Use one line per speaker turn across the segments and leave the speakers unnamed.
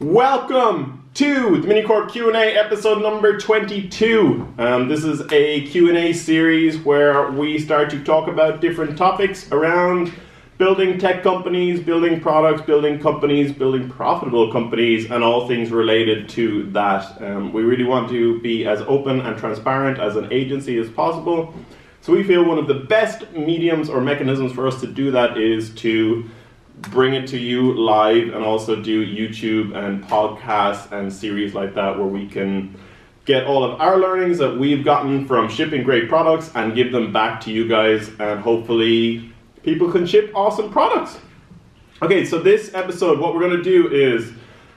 Welcome to the Minicorp Q&A episode number 22. Um, this is a Q&A series where we start to talk about different topics around building tech companies, building products, building companies, building profitable companies, and all things related to that. Um, we really want to be as open and transparent as an agency as possible. So we feel one of the best mediums or mechanisms for us to do that is to bring it to you live and also do YouTube and podcasts and series like that where we can get all of our learnings that we've gotten from shipping great products and give them back to you guys and hopefully people can ship awesome products. Okay, so this episode, what we're going to do is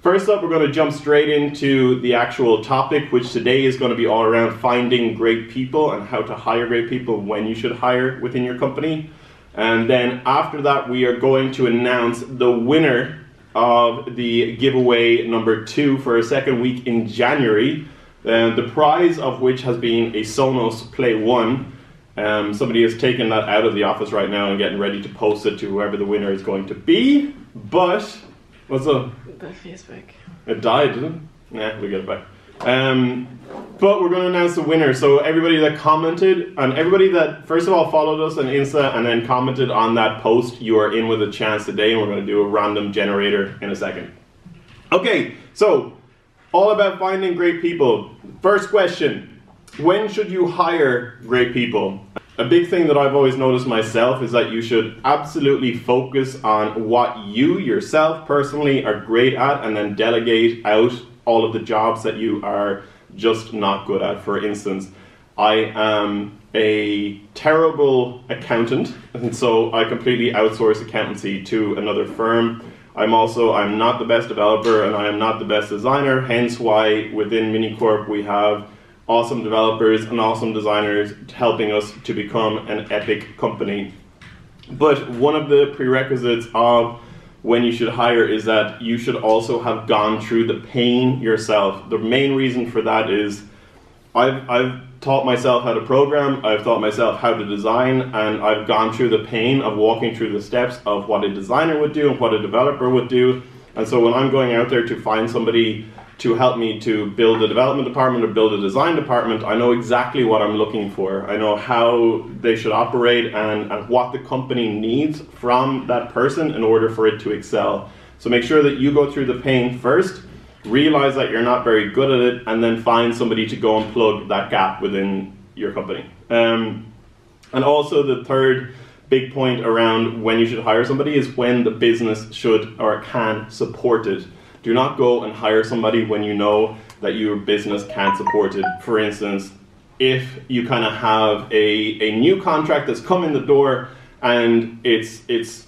first up, we're going to jump straight into the actual topic, which today is going to be all around finding great people and how to hire great people when you should hire within your company. And then after that, we are going to announce the winner of the giveaway number two for a second week in January. Uh, the prize of which has been a Sonos Play 1. Um, somebody has taken that out of the office right now and getting ready to post it to whoever the winner is going to be. But, what's up?
The Facebook.
It died, didn't it? Nah, we get it back. Um, but we're going to announce the winner. So everybody that commented and everybody that first of all followed us on Insta and then commented on that post, you are in with a chance today, and we're going to do a random generator in a second. Okay, so all about finding great people. First question: When should you hire great people? A big thing that I've always noticed myself is that you should absolutely focus on what you yourself personally are great at and then delegate out all of the jobs that you are just not good at. For instance, I am a terrible accountant, and so I completely outsource accountancy to another firm. I'm also I'm not the best developer and I am not the best designer. Hence why within Minicorp we have awesome developers and awesome designers helping us to become an epic company. But one of the prerequisites of when you should hire is that you should also have gone through the pain yourself. The main reason for that is I've, I've taught myself how to program, I've taught myself how to design, and I've gone through the pain of walking through the steps of what a designer would do and what a developer would do. And so when I'm going out there to find somebody to help me to build a development department or build a design department, I know exactly what I'm looking for. I know how they should operate and, and what the company needs from that person in order for it to excel. So make sure that you go through the pain first, realize that you're not very good at it, and then find somebody to go and plug that gap within your company. Um, and also, the third big point around when you should hire somebody is when the business should or can support it. Do not go and hire somebody when you know that your business can't support it. For instance, if you kind of have a, a new contract that's come in the door and it's it's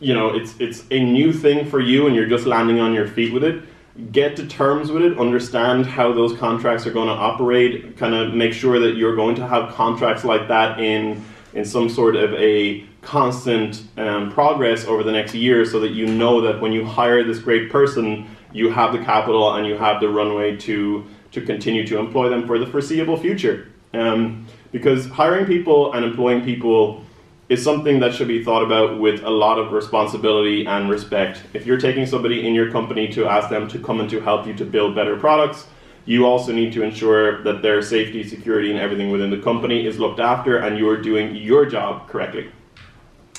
you know it's it's a new thing for you and you're just landing on your feet with it get to terms with it understand how those contracts are going to operate kind of make sure that you're going to have contracts like that in in some sort of a constant um, progress over the next year so that you know that when you hire this great person, you have the capital and you have the runway to, to continue to employ them for the foreseeable future. Um, because hiring people and employing people is something that should be thought about with a lot of responsibility and respect. If you're taking somebody in your company to ask them to come and to help you to build better products, you also need to ensure that their safety, security, and everything within the company is looked after and you are doing your job correctly.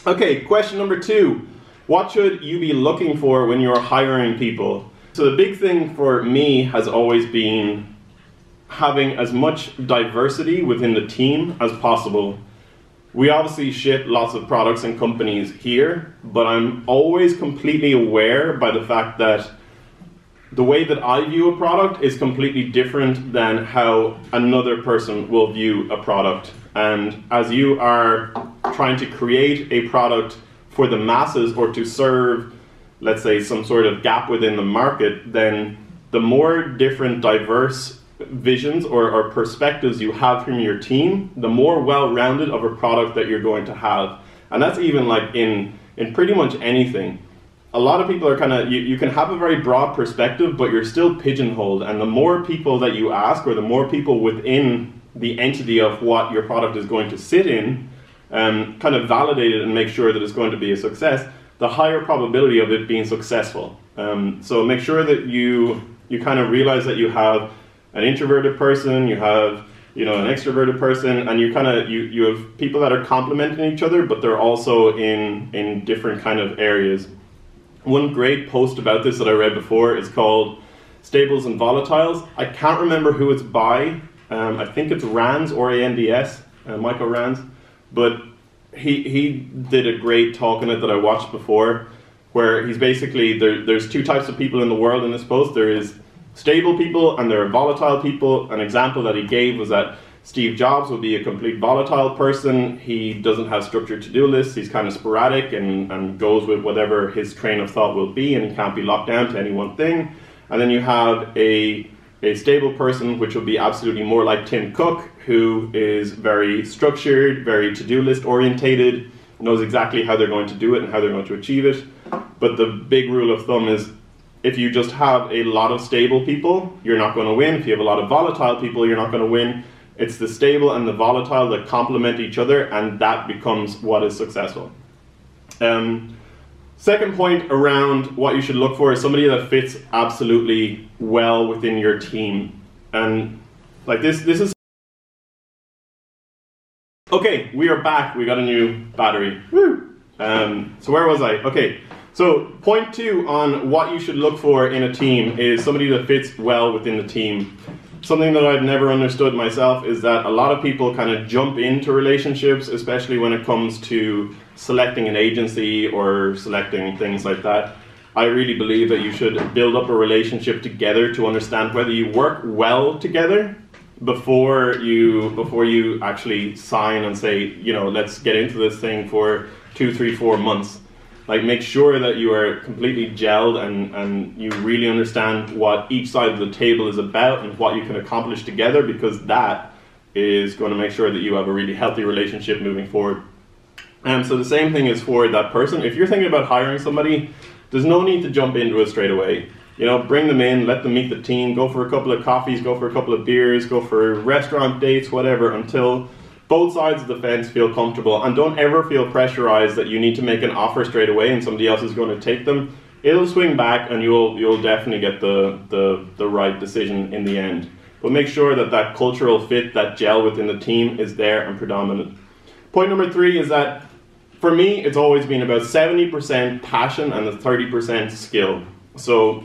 Okay, question number two. What should you be looking for when you're hiring people? So, the big thing for me has always been having as much diversity within the team as possible. We obviously ship lots of products and companies here, but I'm always completely aware by the fact that the way that I view a product is completely different than how another person will view a product. And as you are trying to create a product for the masses or to serve, let's say, some sort of gap within the market, then the more different, diverse visions or, or perspectives you have from your team, the more well rounded of a product that you're going to have. And that's even like in, in pretty much anything a lot of people are kind of you, you can have a very broad perspective but you're still pigeonholed and the more people that you ask or the more people within the entity of what your product is going to sit in um, kind of validate it and make sure that it's going to be a success the higher probability of it being successful Um, so make sure that you you kind of realize that you have an introverted person, you have you know an extroverted person, and you kind of you you have people that are complementing each other, but they're also in in different kind of areas. One great post about this that I read before is called Stables and Volatiles. I can't remember who it's by. Um, I think it's Rands or A-N-D-S, uh, Michael Rands. But he, he did a great talk on it that I watched before, where he's basically, there, there's two types of people in the world in this post. There is stable people and there are volatile people. An example that he gave was that Steve Jobs would be a complete volatile person. He doesn't have structured to-do lists. He's kind of sporadic and, and goes with whatever his train of thought will be and can't be locked down to any one thing. And then you have a, a stable person, which will be absolutely more like Tim Cook, who is very structured, very to-do list orientated, knows exactly how they're going to do it and how they're going to achieve it. But the big rule of thumb is if you just have a lot of stable people, you're not going to win. If you have a lot of volatile people, you're not going to win. It's the stable and the volatile that complement each other, and that becomes what is successful. Um, second point around what you should look for is somebody that fits absolutely well within your team. And like this, this is okay. We are back. We got a new battery. Woo! Um, so where was I? Okay. So point two on what you should look for in a team is somebody that fits well within the team something that I've never understood myself is that a lot of people kind of jump into relationships, especially when it comes to selecting an agency or selecting things like that. I really believe that you should build up a relationship together to understand whether you work well together before you before you actually sign and say, you know, let's get into this thing for two, three, four months like make sure that you are completely gelled and, and you really understand what each side of the table is about and what you can accomplish together because that is going to make sure that you have a really healthy relationship moving forward. And so the same thing is for that person. If you're thinking about hiring somebody, there's no need to jump into it straight away. You know, bring them in, let them meet the team, go for a couple of coffees, go for a couple of beers, go for restaurant dates, whatever, until both sides of the fence feel comfortable and don't ever feel pressurized that you need to make an offer straight away and somebody else is going to take them. It'll swing back and you'll you'll definitely get the, the, the right decision in the end. But make sure that that cultural fit, that gel within the team is there and predominant. Point number three is that for me, it's always been about 70% passion and the 30% skill. So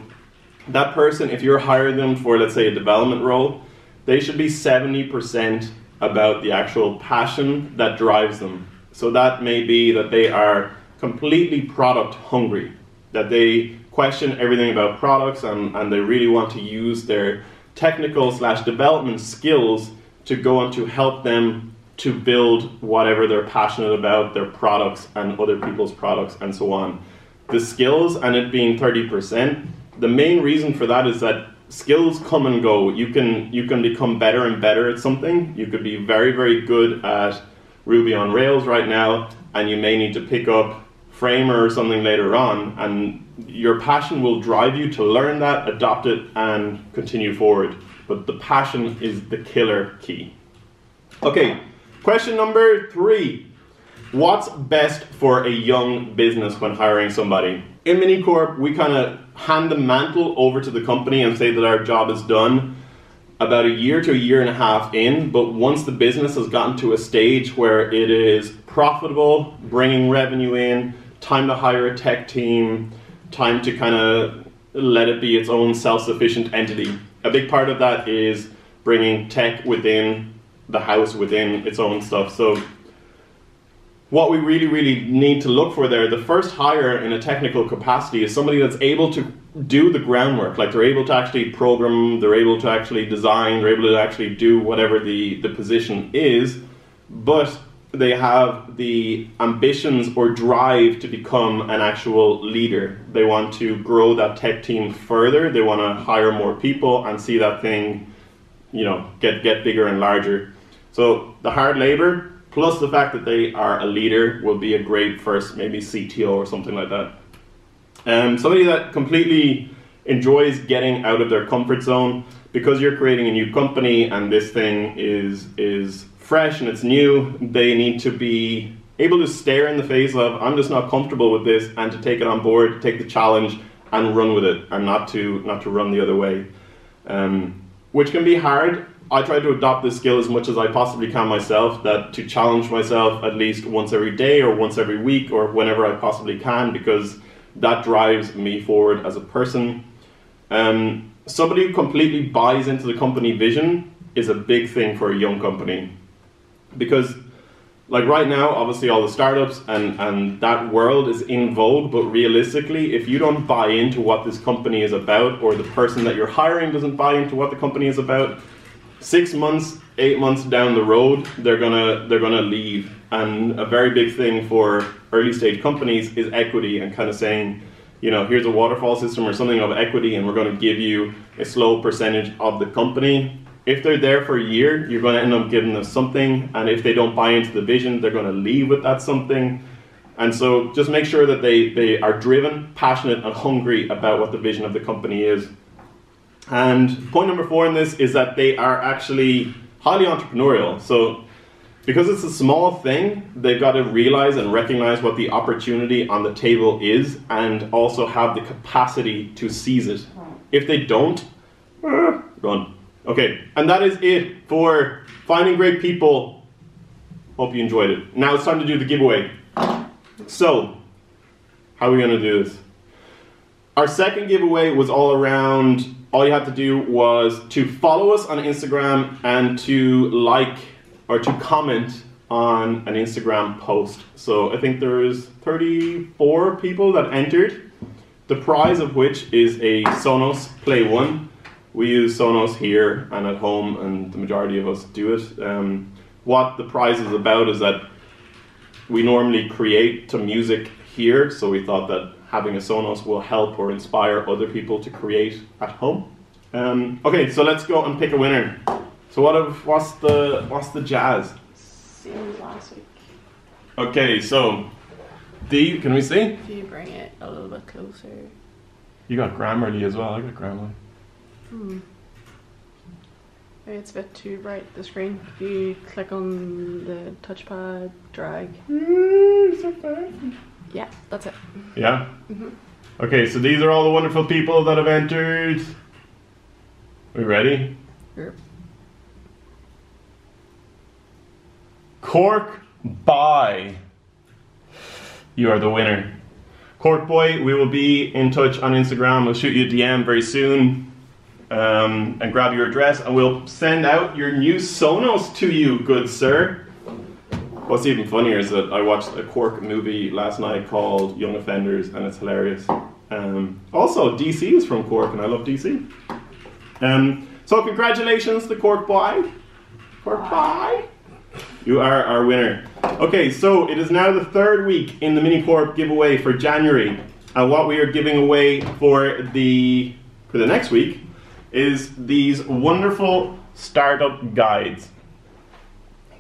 that person, if you're hiring them for, let's say, a development role, they should be 70% about the actual passion that drives them. So that may be that they are completely product hungry, that they question everything about products and, and they really want to use their technical slash development skills to go on to help them to build whatever they're passionate about, their products and other people's products and so on. The skills and it being 30%, the main reason for that is that skills come and go. You can you can become better and better at something. You could be very very good at Ruby on Rails right now, and you may need to pick up Framer or something later on, and your passion will drive you to learn that, adopt it, and continue forward. But the passion is the killer key. Okay, question number three. What's best for a young business when hiring somebody? In Minicorp, we kind of hand the mantle over to the company and say that our job is done about a year to a year and a half in. But once the business has gotten to a stage where it is profitable, bringing revenue in, time to hire a tech team, time to kind of let it be its own self sufficient entity. A big part of that is bringing tech within the house, within its own stuff. So what we really, really need to look for there, the first hire in a technical capacity is somebody that's able to do the groundwork. Like they're able to actually program, they're able to actually design, they're able to actually do whatever the, the position is, but they have the ambitions or drive to become an actual leader. They want to grow that tech team further, they want to hire more people and see that thing, you know, get, get bigger and larger. So the hard labor, plus the fact that they are a leader will be a great first maybe CTO or something like that. Um, somebody that completely enjoys getting out of their comfort zone because you're creating a new company and this thing is is fresh and it's new. They need to be able to stare in the face of I'm just not comfortable with this and to take it on board, take the challenge and run with it, and not to not to run the other way, um, which can be hard. I try to adopt this skill as much as I possibly can myself. That to challenge myself at least once every day or once every week or whenever I possibly can, because that drives me forward as a person. Um, somebody who completely buys into the company vision is a big thing for a young company because like right now obviously all the startups and, and that world is in vogue but realistically if you don't buy into what this company is about or the person that you're hiring doesn't buy into what the company is about six months eight months down the road they're gonna they're gonna leave and a very big thing for early stage companies is equity and kind of saying you know here's a waterfall system or something of equity and we're to give you a slow percentage of the company if they're there for a year, you're to end up giving them something, and if they don't buy into the vision, they're to leave with that something. And so just make sure that they, they are driven, passionate, and hungry about what the vision of the company is. And point number four in this is that they are actually highly entrepreneurial. So because it's a small thing, they've got to realize and recognize what the opportunity on the table is and also have the capacity to seize it. If they don't, eh, run. Okay, and that is it for finding great people. Hope you enjoyed it. Now it's time to do the giveaway. So, how are we going to do this? Our second giveaway was all around, all you had to do was to follow us on Instagram and to like or to comment on an Instagram post. So I think there's 34 people that entered, the prize of which is a Sonos Play 1 we use Sonos here and at home, and the majority of us do it. Um, what the prize is about is that we normally create to music here, so we thought that having a Sonos will help or inspire other people to create at home. Um, okay, so let's go and pick a winner. So what have, what's the what's the jazz?
Last week.
Okay, so D, can we see?
If you bring it a little bit closer.
You got Grammarly as well. I got Grammarly.
Hmm. Maybe it's a bit too bright, the screen. If you click on the touchpad, drag. Yeah, that's it.
Yeah?
Mhm.
Okay, so these are all the wonderful people that have entered. We ready?
Yep.
Cork Boy. You are the winner. Cork Boy, we will be in touch on Instagram. We'll shoot you a DM very soon um, and grab your address, and we'll send out your new Sonos to you, good sir. What's even funnier is that I watched a Cork movie last night called Young Offenders, and it's hilarious. Um, also, DC is from Cork, and I love DC. Um, so, congratulations to Cork Boy. Cork Boy. You are our winner. Okay, so it is now the third week in the Minicorp giveaway for January. And what we are giving away for the for the next week is these wonderful startup guides.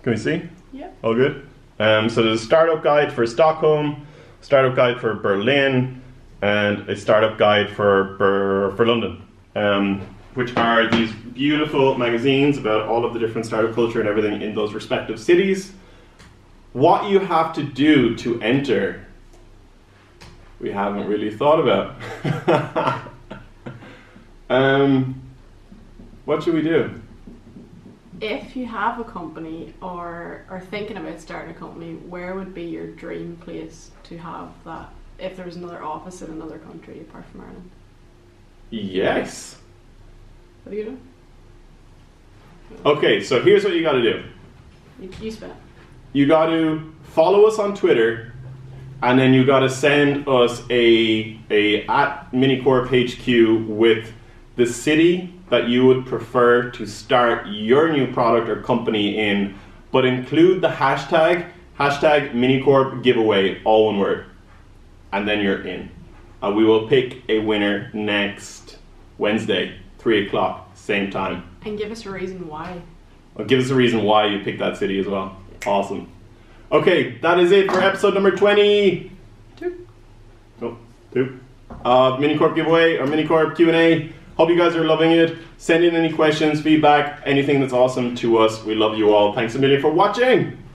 Can we see?
Yeah.
All good? Um, so there's a startup guide for Stockholm, startup guide for Berlin, and a startup guide for for London, um, which are these beautiful magazines about all of the different startup culture and everything in those respective cities. What you have to do to enter, we haven't really thought about. um, what should we do?
If you have a company or are thinking about starting a company, where would be your dream place to have that? If there was another office in another country apart from Ireland,
Yes.
what do you do?
Okay, so here's what you got to do.
You, you spin it.
You got to follow us on Twitter, and then you got to send us a a at Minicorp HQ with the city that you would prefer to start your new product or company in, but include the hashtag hashtag Minicorp giveaway, all one word, and then you're in. And we will pick a winner next Wednesday, three o'clock, same time.
And give us a reason why.
Well, give us a reason why you picked that city as well. Awesome. Okay, that is it for episode number 20.
Two.
Oh, two. Uh, Minicorp giveaway or Minicorp Q&A. Hope you guys are loving it. Send in any questions, feedback, anything that's awesome to us. We love you all. Thanks a million for watching.